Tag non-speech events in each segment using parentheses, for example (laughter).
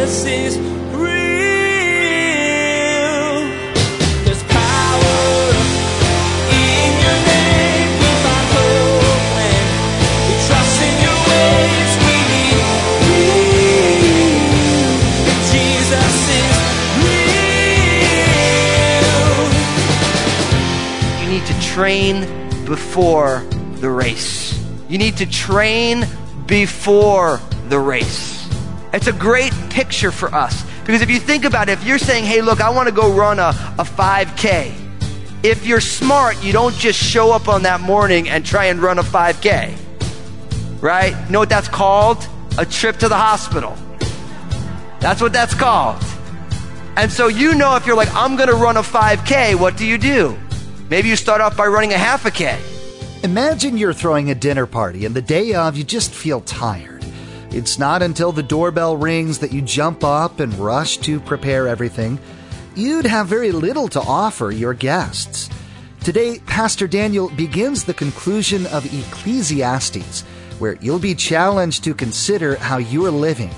Jesus is train before the race. You need to train before the race. It's a great picture for us. Because if you think about it, if you're saying, hey, look, I want to go run a, a 5K, if you're smart, you don't just show up on that morning and try and run a 5K. Right? You know what that's called? A trip to the hospital. That's what that's called. And so you know if you're like, I'm going to run a 5K, what do you do? Maybe you start off by running a half a K. Imagine you're throwing a dinner party and the day of you just feel tired. It's not until the doorbell rings that you jump up and rush to prepare everything. You'd have very little to offer your guests. Today, Pastor Daniel begins the conclusion of Ecclesiastes, where you'll be challenged to consider how you're living.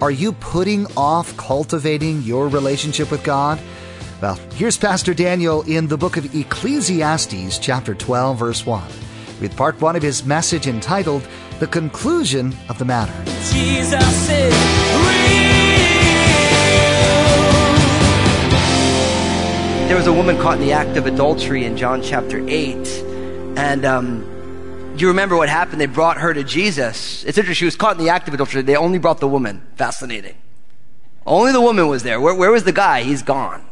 Are you putting off cultivating your relationship with God? Well, here's Pastor Daniel in the book of Ecclesiastes, chapter 12, verse 1, with part one of his message entitled The Conclusion of the Matter. Jesus is. There was a woman caught in the act of adultery in John chapter 8. And um, you remember what happened? They brought her to Jesus. It's interesting. She was caught in the act of adultery. They only brought the woman. Fascinating. Only the woman was there. Where, where was the guy? He's gone.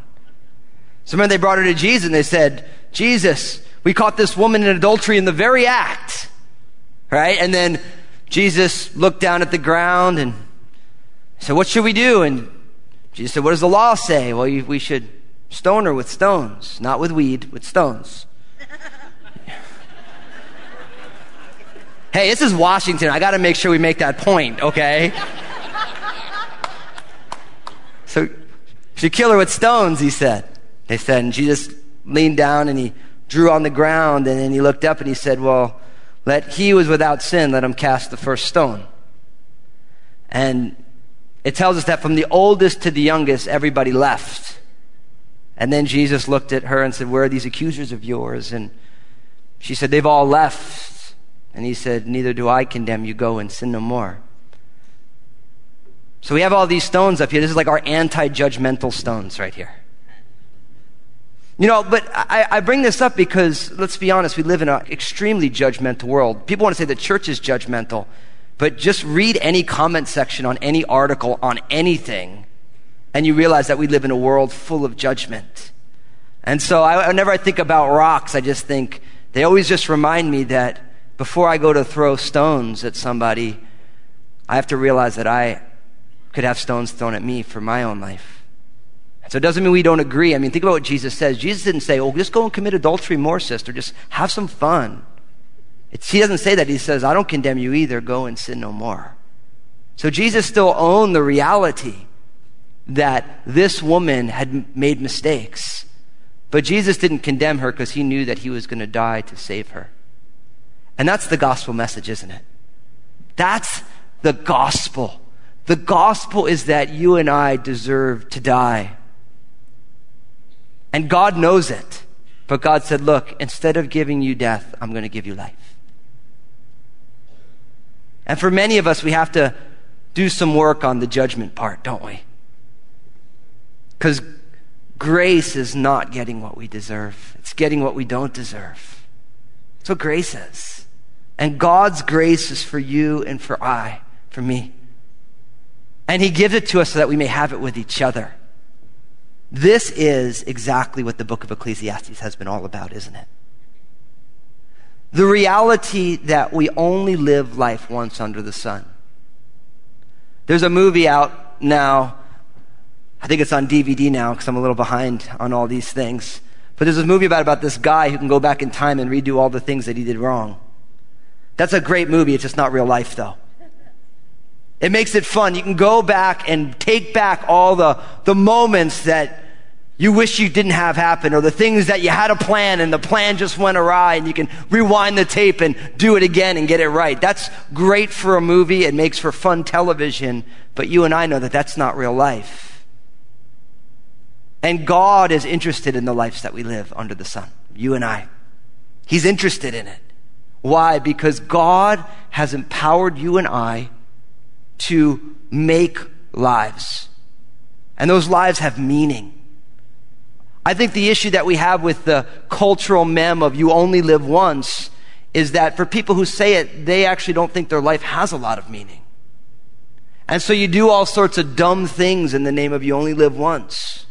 So remember, they brought her to Jesus and they said, Jesus, we caught this woman in adultery in the very act. Right? And then Jesus looked down at the ground and said, What should we do? And Jesus said, What does the law say? Well, you, we should stone her with stones, not with weed, with stones. hey, this is Washington. I got to make sure we make that point, okay? so, should kill her with stones, he said. They said, and Jesus leaned down and he drew on the ground and then he looked up and he said, Well, let he who is without sin, let him cast the first stone. And it tells us that from the oldest to the youngest, everybody left. And then Jesus looked at her and said, Where are these accusers of yours? And she said, They've all left. And he said, Neither do I condemn you. Go and sin no more. So we have all these stones up here. This is like our anti judgmental stones right here. You know, but I, I, bring this up because, let's be honest, we live in an extremely judgmental world. People want to say the church is judgmental, but just read any comment section on any article on anything, and you realize that we live in a world full of judgment. And so I, whenever I think about rocks, I just think they always just remind me that before I go to throw stones at somebody, I have to realize that I could have stones thrown at me for my own life. So it doesn't mean we don't agree. I mean, think about what Jesus says. Jesus didn't say, oh, just go and commit adultery more, sister. Just have some fun. It's, he doesn't say that. He says, I don't condemn you either. Go and sin no more. So Jesus still owned the reality that this woman had made mistakes. But Jesus didn't condemn her because he knew that he was going to die to save her. And that's the gospel message, isn't it? That's the gospel. The gospel is that you and I deserve to die. And God knows it. But God said, Look, instead of giving you death, I'm going to give you life. And for many of us, we have to do some work on the judgment part, don't we? Because grace is not getting what we deserve, it's getting what we don't deserve. That's what grace is. And God's grace is for you and for I, for me. And He gives it to us so that we may have it with each other. This is exactly what the book of Ecclesiastes has been all about, isn't it? The reality that we only live life once under the sun. There's a movie out now. I think it's on DVD now because I'm a little behind on all these things. But there's a movie about, about this guy who can go back in time and redo all the things that he did wrong. That's a great movie. It's just not real life, though. It makes it fun. You can go back and take back all the, the moments that you wish you didn't have happen, or the things that you had a plan and the plan just went awry and you can rewind the tape and do it again and get it right. That's great for a movie. It makes for fun television, but you and I know that that's not real life. And God is interested in the lives that we live under the sun. You and I. He's interested in it. Why? Because God has empowered you and I to make lives. And those lives have meaning. I think the issue that we have with the cultural meme of you only live once is that for people who say it, they actually don't think their life has a lot of meaning. And so you do all sorts of dumb things in the name of you only live once.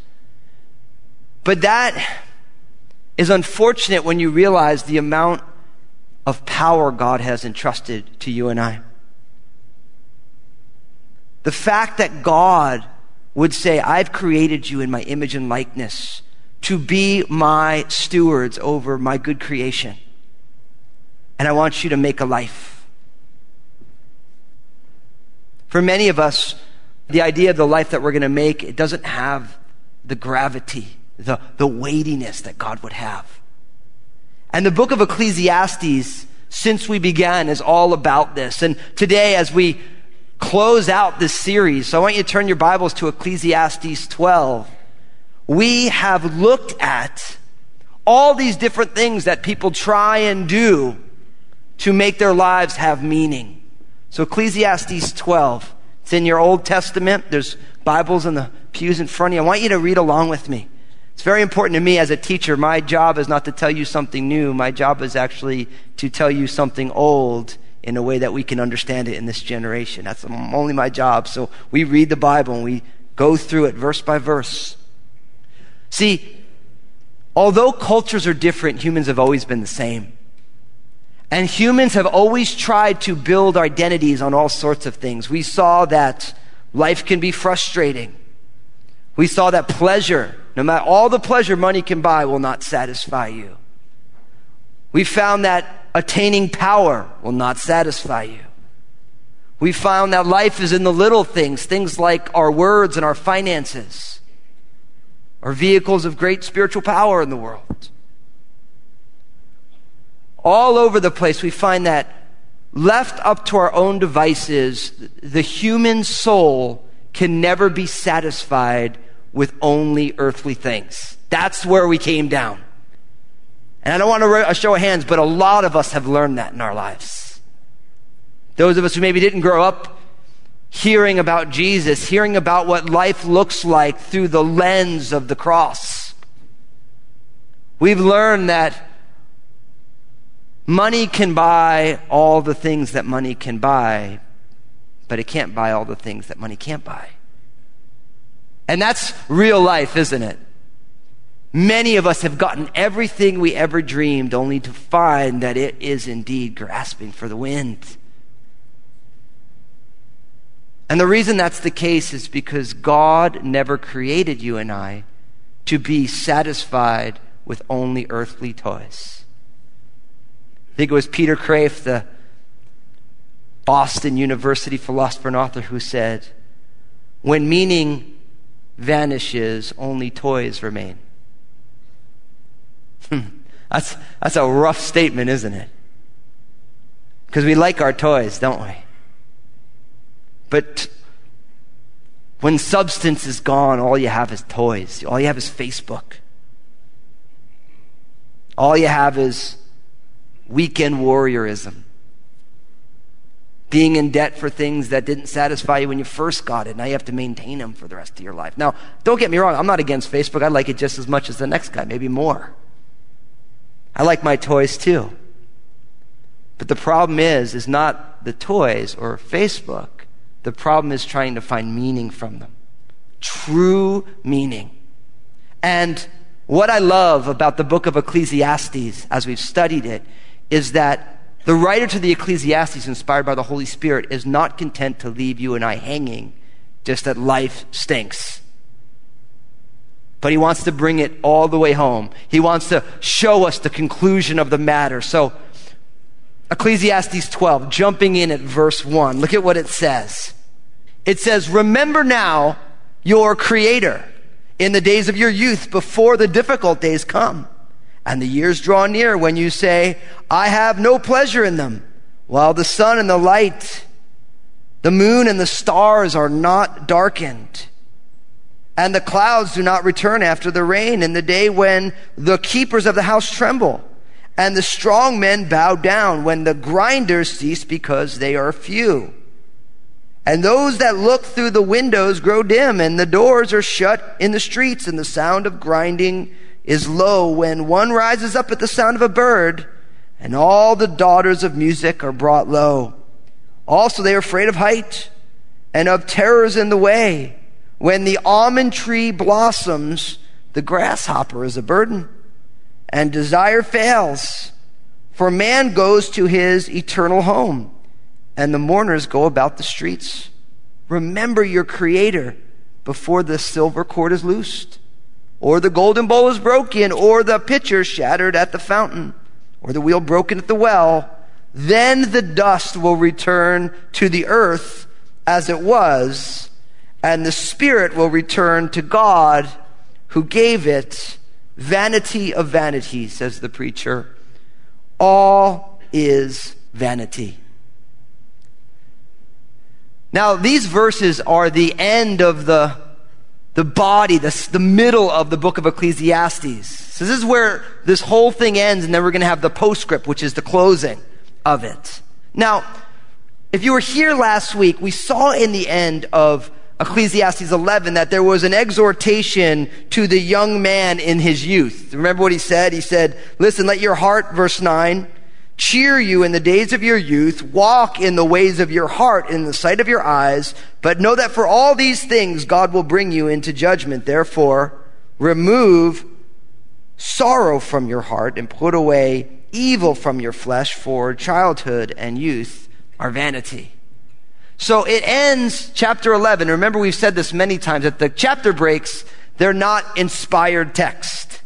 But that is unfortunate when you realize the amount of power God has entrusted to you and I. The fact that God would say, I've created you in my image and likeness to be my stewards over my good creation. And I want you to make a life. For many of us, the idea of the life that we're going to make, it doesn't have the gravity, the, the weightiness that God would have. And the book of Ecclesiastes, since we began, is all about this. And today, as we close out this series, so I want you to turn your Bibles to Ecclesiastes 12. We have looked at all these different things that people try and do to make their lives have meaning. So Ecclesiastes 12, it's in your Old Testament. There's Bibles in the pews in front of you. I want you to read along with me. It's very important to me as a teacher. My job is not to tell you something new. My job is actually to tell you something old in a way that we can understand it in this generation. That's only my job. So we read the Bible and we go through it verse by verse. See, although cultures are different, humans have always been the same. And humans have always tried to build identities on all sorts of things. We saw that life can be frustrating. We saw that pleasure no matter all the pleasure money can buy will not satisfy you. We found that attaining power will not satisfy you. We found that life is in the little things, things like our words and our finances, are vehicles of great spiritual power in the world. All over the place, we find that left up to our own devices, the human soul can never be satisfied with only earthly things. That's where we came down. And I don't want to show of hands, but a lot of us have learned that in our lives. Those of us who maybe didn't grow up hearing about Jesus, hearing about what life looks like through the lens of the cross. We've learned that money can buy all the things that money can buy, but it can't buy all the things that money can't buy. And that's real life, isn't it? Many of us have gotten everything we ever dreamed only to find that it is indeed grasping for the wind. And the reason that's the case is because God never created you and I to be satisfied with only earthly toys. I think it was Peter Kreeft, the Boston University philosopher and author, who said, When meaning vanishes, only toys remain. (laughs) That's, that's a rough statement, isn't it? Because we like our toys, don't we? But when substance is gone, all you have is toys. All you have is Facebook. All you have is weekend warriorism being in debt for things that didn't satisfy you when you first got it. Now you have to maintain them for the rest of your life. Now, don't get me wrong, I'm not against Facebook. I like it just as much as the next guy, maybe more. I like my toys too. But the problem is, is not the toys or Facebook. The problem is trying to find meaning from them. True meaning. And what I love about the book of Ecclesiastes as we've studied it is that the writer to the Ecclesiastes, inspired by the Holy Spirit, is not content to leave you and I hanging, just that life stinks. But he wants to bring it all the way home. He wants to show us the conclusion of the matter. So, Ecclesiastes 12, jumping in at verse 1, look at what it says. It says, Remember now your Creator in the days of your youth before the difficult days come and the years draw near when you say, I have no pleasure in them, while the sun and the light, the moon and the stars are not darkened, and the clouds do not return after the rain in the day when the keepers of the house tremble, and the strong men bow down when the grinders cease because they are few. And those that look through the windows grow dim, and the doors are shut in the streets, and the sound of grinding is low when one rises up at the sound of a bird, and all the daughters of music are brought low. Also, they are afraid of height and of terrors in the way. When the almond tree blossoms, the grasshopper is a burden, and desire fails. For man goes to his eternal home, and the mourners go about the streets. Remember your Creator before the silver cord is loosed or the golden bowl is broken, or the pitcher shattered at the fountain, or the wheel broken at the well, then the dust will return to the earth as it was, and the spirit will return to God who gave it. Vanity of vanity, says the preacher. All is vanity. Now, these verses are the end of the the body, the, the middle of the book of Ecclesiastes. So this is where this whole thing ends, and then we're going to have the postscript, which is the closing of it. Now, if you were here last week, we saw in the end of Ecclesiastes 11 that there was an exhortation to the young man in his youth. Remember what he said? He said, listen, let your heart, verse 9, cheer you in the days of your youth, walk in the ways of your heart in the sight of your eyes, but know that for all these things God will bring you into judgment. Therefore, remove sorrow from your heart and put away evil from your flesh, for childhood and youth are vanity. So it ends chapter 11. Remember, we've said this many times that the chapter breaks, they're not inspired text.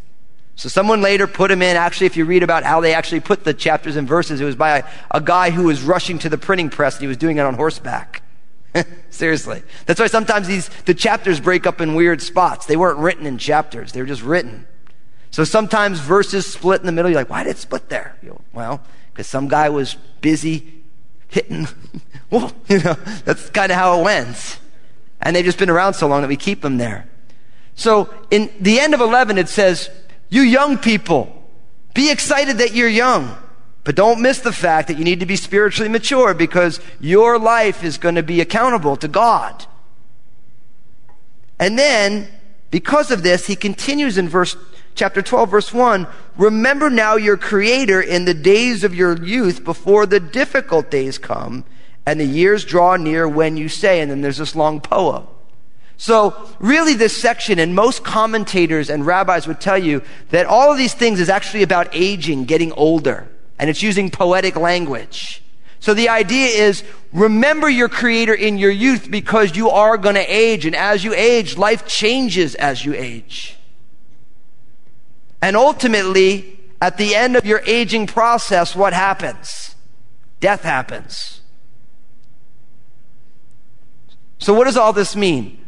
So someone later put them in. Actually, if you read about how they actually put the chapters and verses, it was by a, a guy who was rushing to the printing press and he was doing it on horseback. (laughs) Seriously. That's why sometimes these, the chapters break up in weird spots. They weren't written in chapters. They were just written. So sometimes verses split in the middle. You're like, why did it split there? Well, because some guy was busy hitting. (laughs) well, you know, that's kind of how it went. And they've just been around so long that we keep them there. So in the end of 11, it says, you young people, be excited that you're young. But don't miss the fact that you need to be spiritually mature because your life is going to be accountable to God. And then, because of this, he continues in verse, chapter 12, verse 1, remember now your creator in the days of your youth before the difficult days come and the years draw near when you say, and then there's this long poem. So, really, this section, and most commentators and rabbis would tell you that all of these things is actually about aging, getting older, and it's using poetic language. So, the idea is remember your Creator in your youth because you are going to age, and as you age, life changes as you age. And ultimately, at the end of your aging process, what happens? Death happens. So, what does all this mean?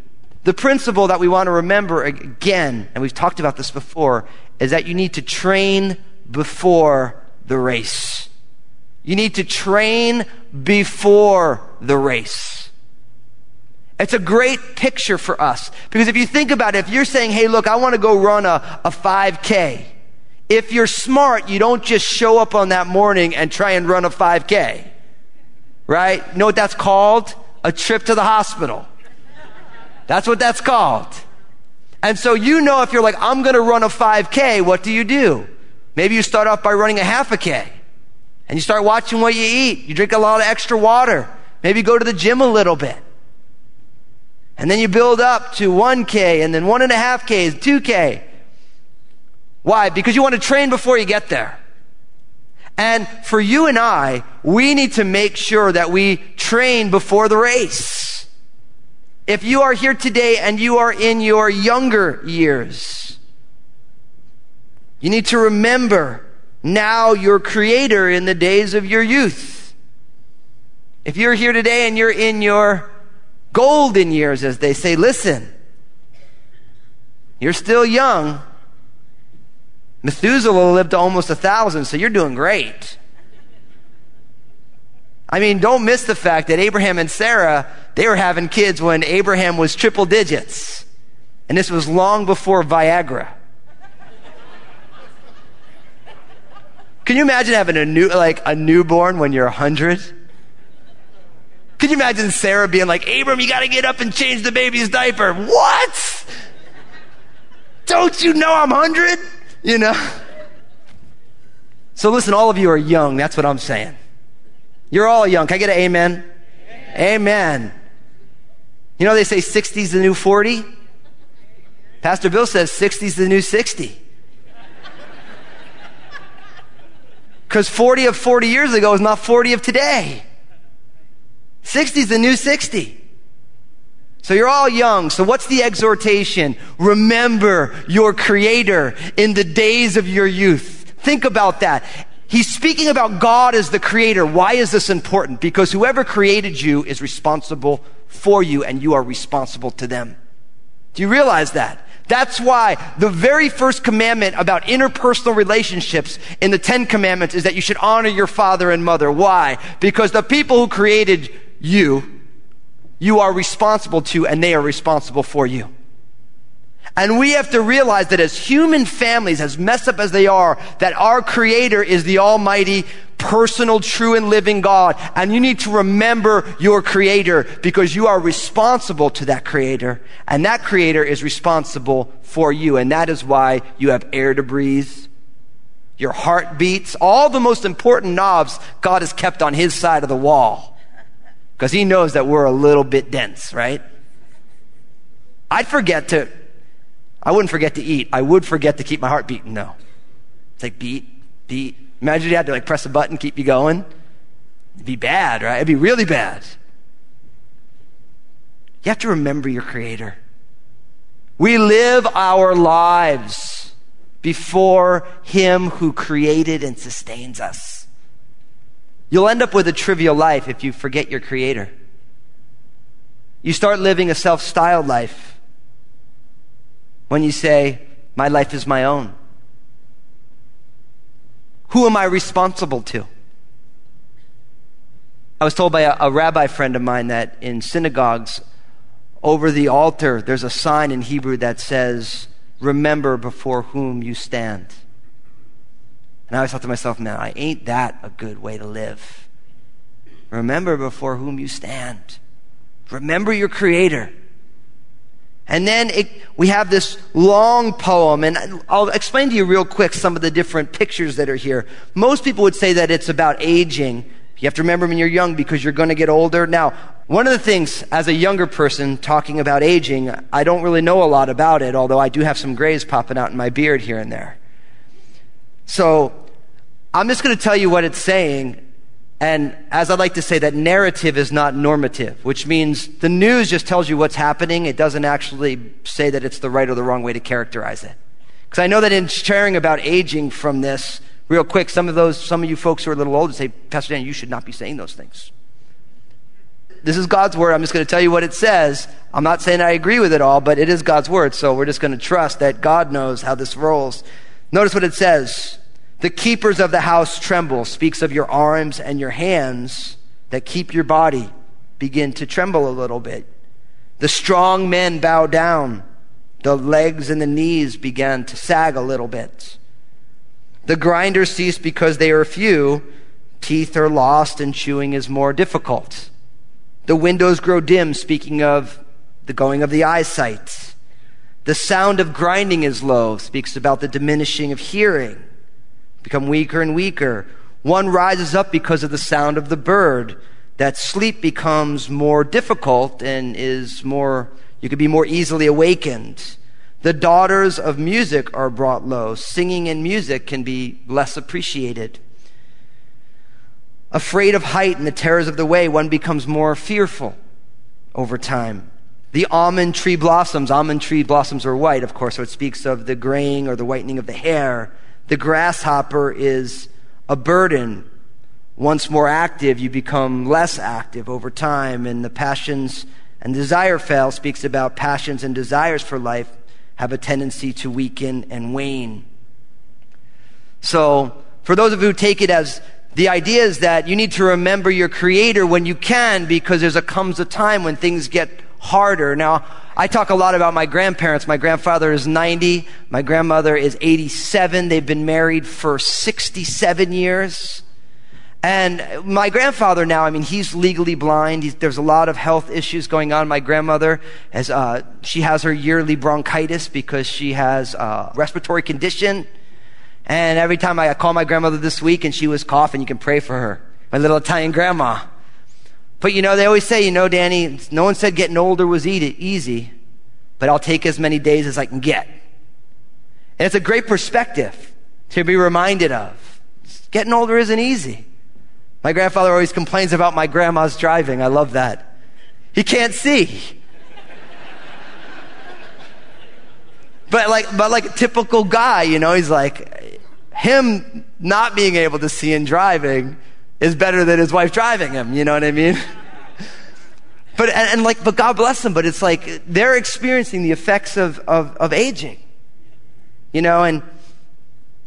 The principle that we want to remember again, and we've talked about this before, is that you need to train before the race. You need to train before the race. It's a great picture for us. Because if you think about it, if you're saying, hey, look, I want to go run a, a 5K, if you're smart, you don't just show up on that morning and try and run a 5K. Right? You know what that's called? A trip to the hospital. That's what that's called. And so you know if you're like, I'm going to run a 5K, what do you do? Maybe you start off by running a half a K. And you start watching what you eat. You drink a lot of extra water. Maybe go to the gym a little bit. And then you build up to 1K and then one and a half Ks, 2K. Why? Because you want to train before you get there. And for you and I, we need to make sure that we train before the race. If you are here today and you are in your younger years, you need to remember now your creator in the days of your youth. If you're here today and you're in your golden years, as they say, listen. You're still young. Methuselah lived to almost a thousand, so you're doing great. I mean, don't miss the fact that Abraham and Sarah, they were having kids when Abraham was triple digits. And this was long before Viagra. Can you imagine having a new, like a newborn when you're 100? Could you imagine Sarah being like, Abram, you got to get up and change the baby's diaper? What? Don't you know I'm 100? You know? So listen, all of you are young. That's what I'm saying. You're all young. Can I get an amen? Amen. amen. You know, they say 60's the new 40. Pastor Bill says 60's the new 60. Because 40 of 40 years ago is not 40 of today. 60 is the new 60. So you're all young. So what's the exhortation? Remember your creator in the days of your youth. Think about that. He's speaking about God as the creator. Why is this important? Because whoever created you is responsible for you and you are responsible to them. Do you realize that? That's why the very first commandment about interpersonal relationships in the Ten Commandments is that you should honor your father and mother. Why? Because the people who created you, you are responsible to and they are responsible for you. And we have to realize that as human families, as messed up as they are, that our creator is the almighty, personal, true and living God. And you need to remember your creator because you are responsible to that creator. And that creator is responsible for you. And that is why you have air to breathe, your heart beats, all the most important knobs God has kept on his side of the wall. Because he knows that we're a little bit dense, right? I'd forget to I wouldn't forget to eat. I would forget to keep my heart beating, though. It's like beat, beat. Imagine you had to like press a button, keep you going. It'd be bad, right? It'd be really bad. You have to remember your Creator. We live our lives before Him who created and sustains us. You'll end up with a trivial life if you forget your Creator. You start living a self styled life when you say, My life is my own? Who am I responsible to? I was told by a, a, rabbi friend of mine that in synagogues, over the altar, there's a sign in Hebrew that says, Remember before whom you stand. And I always thought to myself, man, I ain't that a good way to live. Remember before whom you stand. Remember your Creator. And then it, we have this long poem, and I'll explain to you real quick some of the different pictures that are here. Most people would say that it's about aging. You have to remember when you're young because you're going to get older. Now, one of the things as a younger person talking about aging, I don't really know a lot about it, although I do have some grays popping out in my beard here and there. So, I'm just going to tell you what it's saying, and as I like to say, that narrative is not normative, which means the news just tells you what's happening. It doesn't actually say that it's the right or the wrong way to characterize it. Because I know that in sharing about aging from this, real quick, some of those, some of you folks who are a little older say, Pastor Dan, you should not be saying those things. This is God's word. I'm just going to tell you what it says. I'm not saying I agree with it all, but it is God's word. So we're just going to trust that God knows how this rolls. Notice what it says. The keepers of the house tremble, speaks of your arms and your hands that keep your body begin to tremble a little bit. The strong men bow down. The legs and the knees began to sag a little bit. The grinders cease because they are few. Teeth are lost and chewing is more difficult. The windows grow dim, speaking of the going of the eyesight. The sound of grinding is low, speaks about the diminishing of hearing become weaker and weaker. One rises up because of the sound of the bird. That sleep becomes more difficult and is more, you could be more easily awakened. The daughters of music are brought low. Singing and music can be less appreciated. Afraid of height and the terrors of the way, one becomes more fearful over time. The almond tree blossoms. Almond tree blossoms are white, of course, so it speaks of the graying or the whitening of the hair. The grasshopper is a burden. Once more active, you become less active over time, and the passions and desire fail speaks about passions and desires for life have a tendency to weaken and wane. So, for those of you who take it as the idea is that you need to remember your creator when you can because there's a comes a time when things get harder. Now, I talk a lot about my grandparents. My grandfather is 90. My grandmother is 87. They've been married for 67 years. And my grandfather now, I mean, he's legally blind. He's, there's a lot of health issues going on. My grandmother has, uh, she has her yearly bronchitis because she has a respiratory condition. And every time I call my grandmother this week and she was coughing, you can pray for her. My little Italian grandma. But you know, they always say, you know, Danny, no one said getting older was easy, but I'll take as many days as I can get. And it's a great perspective to be reminded of. Getting older isn't easy. My grandfather always complains about my grandma's driving. I love that. He can't see. but like, but like a typical guy, you know, he's like, him not being able to see and driving is better than his wife driving him. You know what I mean? (laughs) but, and, and, like, but God bless them, but it's like they're experiencing the effects of, of, of aging. You know, and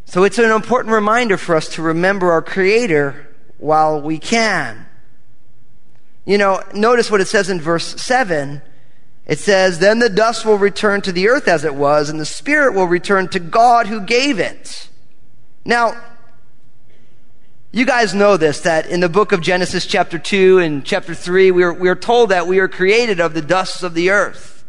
so it's an important reminder for us to remember our Creator while we can. You know, notice what it says in verse 7. It says, Then the dust will return to the earth as it was, and the spirit will return to God who gave it. Now, you guys know this, that in the book of Genesis, chapter 2 and chapter 3, we are, we are told that we are created of the dust of the earth.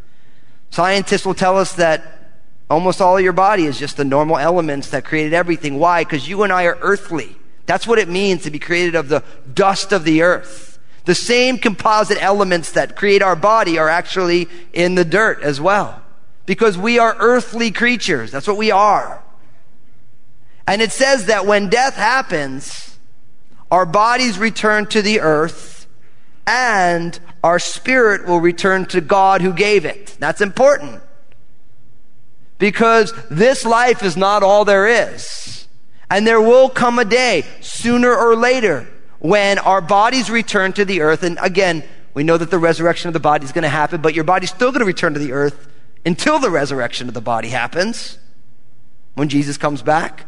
Scientists will tell us that almost all of your body is just the normal elements that created everything. Why? Because you and I are earthly. That's what it means to be created of the dust of the earth. The same composite elements that create our body are actually in the dirt as well. Because we are earthly creatures. That's what we are. And it says that when death happens, our bodies return to the earth and our spirit will return to God who gave it. That's important. Because this life is not all there is. And there will come a day, sooner or later, when our bodies return to the earth. And again, we know that the resurrection of the body is going to happen, but your body's still going to return to the earth until the resurrection of the body happens when Jesus comes back.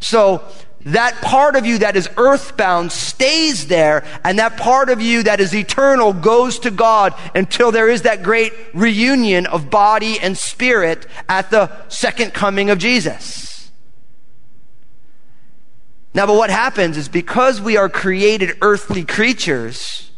So that part of you that is earthbound stays there, and that part of you that is eternal goes to God until there is that great reunion of body and spirit at the second coming of Jesus. Now, but what happens is because we are created earthly creatures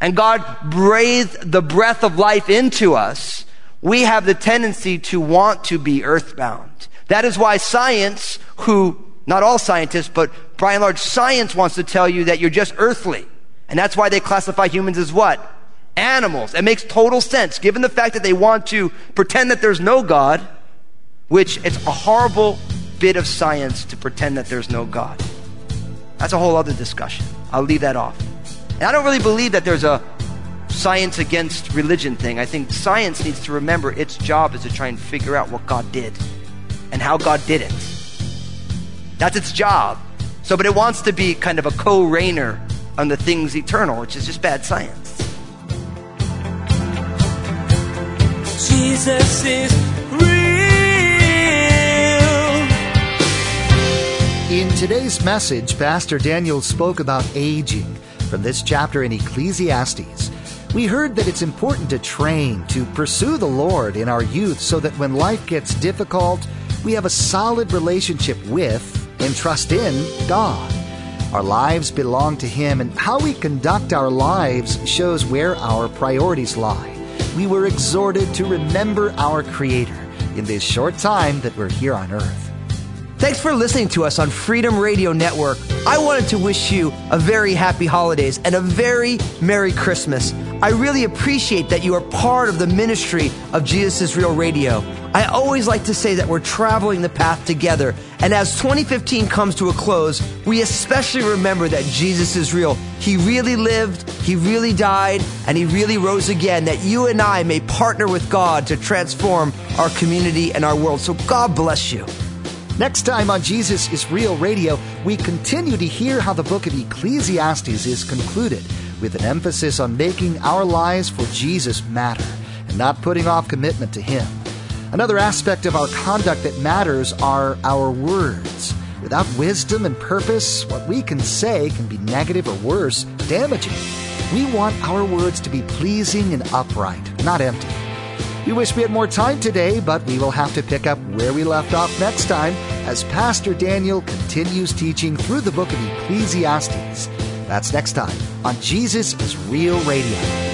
and God breathed the breath of life into us, we have the tendency to want to be earthbound. That is why science, who, not all scientists, but by and large, science wants to tell you that you're just earthly. And that's why they classify humans as what? Animals. It makes total sense, given the fact that they want to pretend that there's no God, which it's a horrible bit of science to pretend that there's no God. That's a whole other discussion. I'll leave that off. And I don't really believe that there's a science against religion thing. I think science needs to remember its job is to try and figure out what God did and how God did it. That's its job. So, but it wants to be kind of a co reigner on the things eternal, which is just bad science. Jesus is In today's message, Pastor Daniel spoke about aging from this chapter in Ecclesiastes. We heard that it's important to train, to pursue the Lord in our youth so that when life gets difficult, we have a solid relationship with and trust in God. Our lives belong to Him, and how we conduct our lives shows where our priorities lie. We were exhorted to remember our Creator in this short time that we're here on earth. Thanks for listening to us on Freedom Radio Network. I wanted to wish you a very happy holidays and a very Merry Christmas. I really appreciate that you are part of the ministry of Jesus is Real Radio. I always like to say that we're traveling the path together. And as 2015 comes to a close, we especially remember that Jesus is real. He really lived, He really died, and He really rose again, that you and I may partner with God to transform our community and our world. So God bless you. Next time on Jesus is Real Radio, we continue to hear how the book of Ecclesiastes is concluded, with an emphasis on making our lives for Jesus matter and not putting off commitment to Him. Another aspect of our conduct that matters are our words. Without wisdom and purpose, what we can say can be negative or worse, damaging. We want our words to be pleasing and upright, not empty. We wish we had more time today, but we will have to pick up where we left off next time as Pastor Daniel continues teaching through the book of Ecclesiastes. That's next time on Jesus is Real Radio.